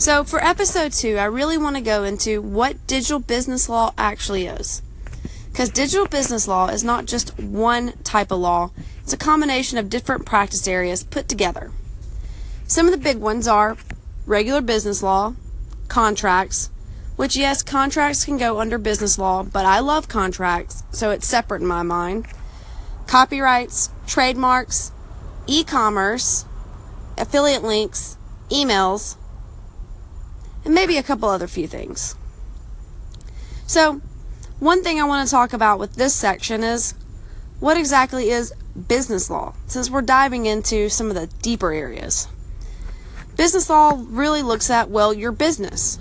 So, for episode two, I really want to go into what digital business law actually is. Because digital business law is not just one type of law, it's a combination of different practice areas put together. Some of the big ones are regular business law, contracts, which, yes, contracts can go under business law, but I love contracts, so it's separate in my mind. Copyrights, trademarks, e commerce, affiliate links, emails, and maybe a couple other few things. So, one thing I want to talk about with this section is what exactly is business law, since we're diving into some of the deeper areas. Business law really looks at, well, your business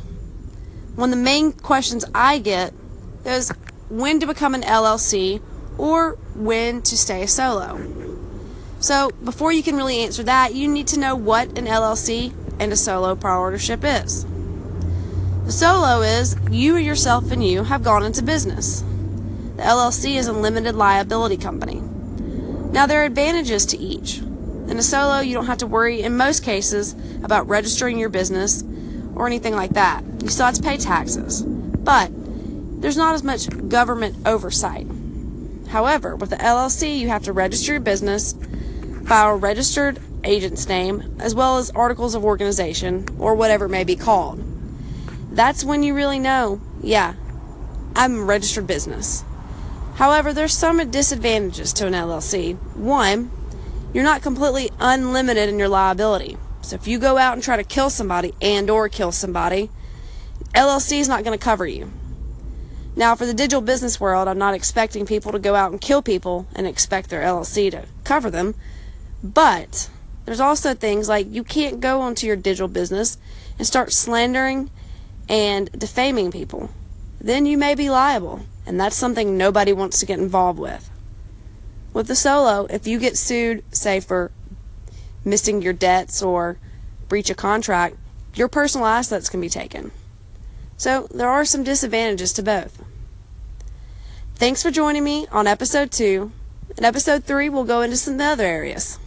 one of the main questions I get is when to become an LLC or when to stay a solo. So, before you can really answer that, you need to know what an LLC and a solo proprietorship is. The solo is you yourself and you have gone into business. The LLC is a limited liability company. Now, there are advantages to each. In a solo, you don't have to worry, in most cases, about registering your business or anything like that. You still have to pay taxes, but there's not as much government oversight. However, with the LLC, you have to register your business, file a registered agent's name, as well as articles of organization, or whatever it may be called. That's when you really know, yeah, I'm a registered business. However, there's some disadvantages to an LLC. One, you're not completely unlimited in your liability. So if you go out and try to kill somebody and or kill somebody, LLC is not going to cover you. Now, for the digital business world, I'm not expecting people to go out and kill people and expect their LLC to cover them. But there's also things like you can't go onto your digital business and start slandering and defaming people. Then you may be liable, and that's something nobody wants to get involved with. With the solo, if you get sued, say for missing your debts or breach a contract, your personal assets can be taken. So there are some disadvantages to both. Thanks for joining me on episode two. In episode three, we'll go into some other areas.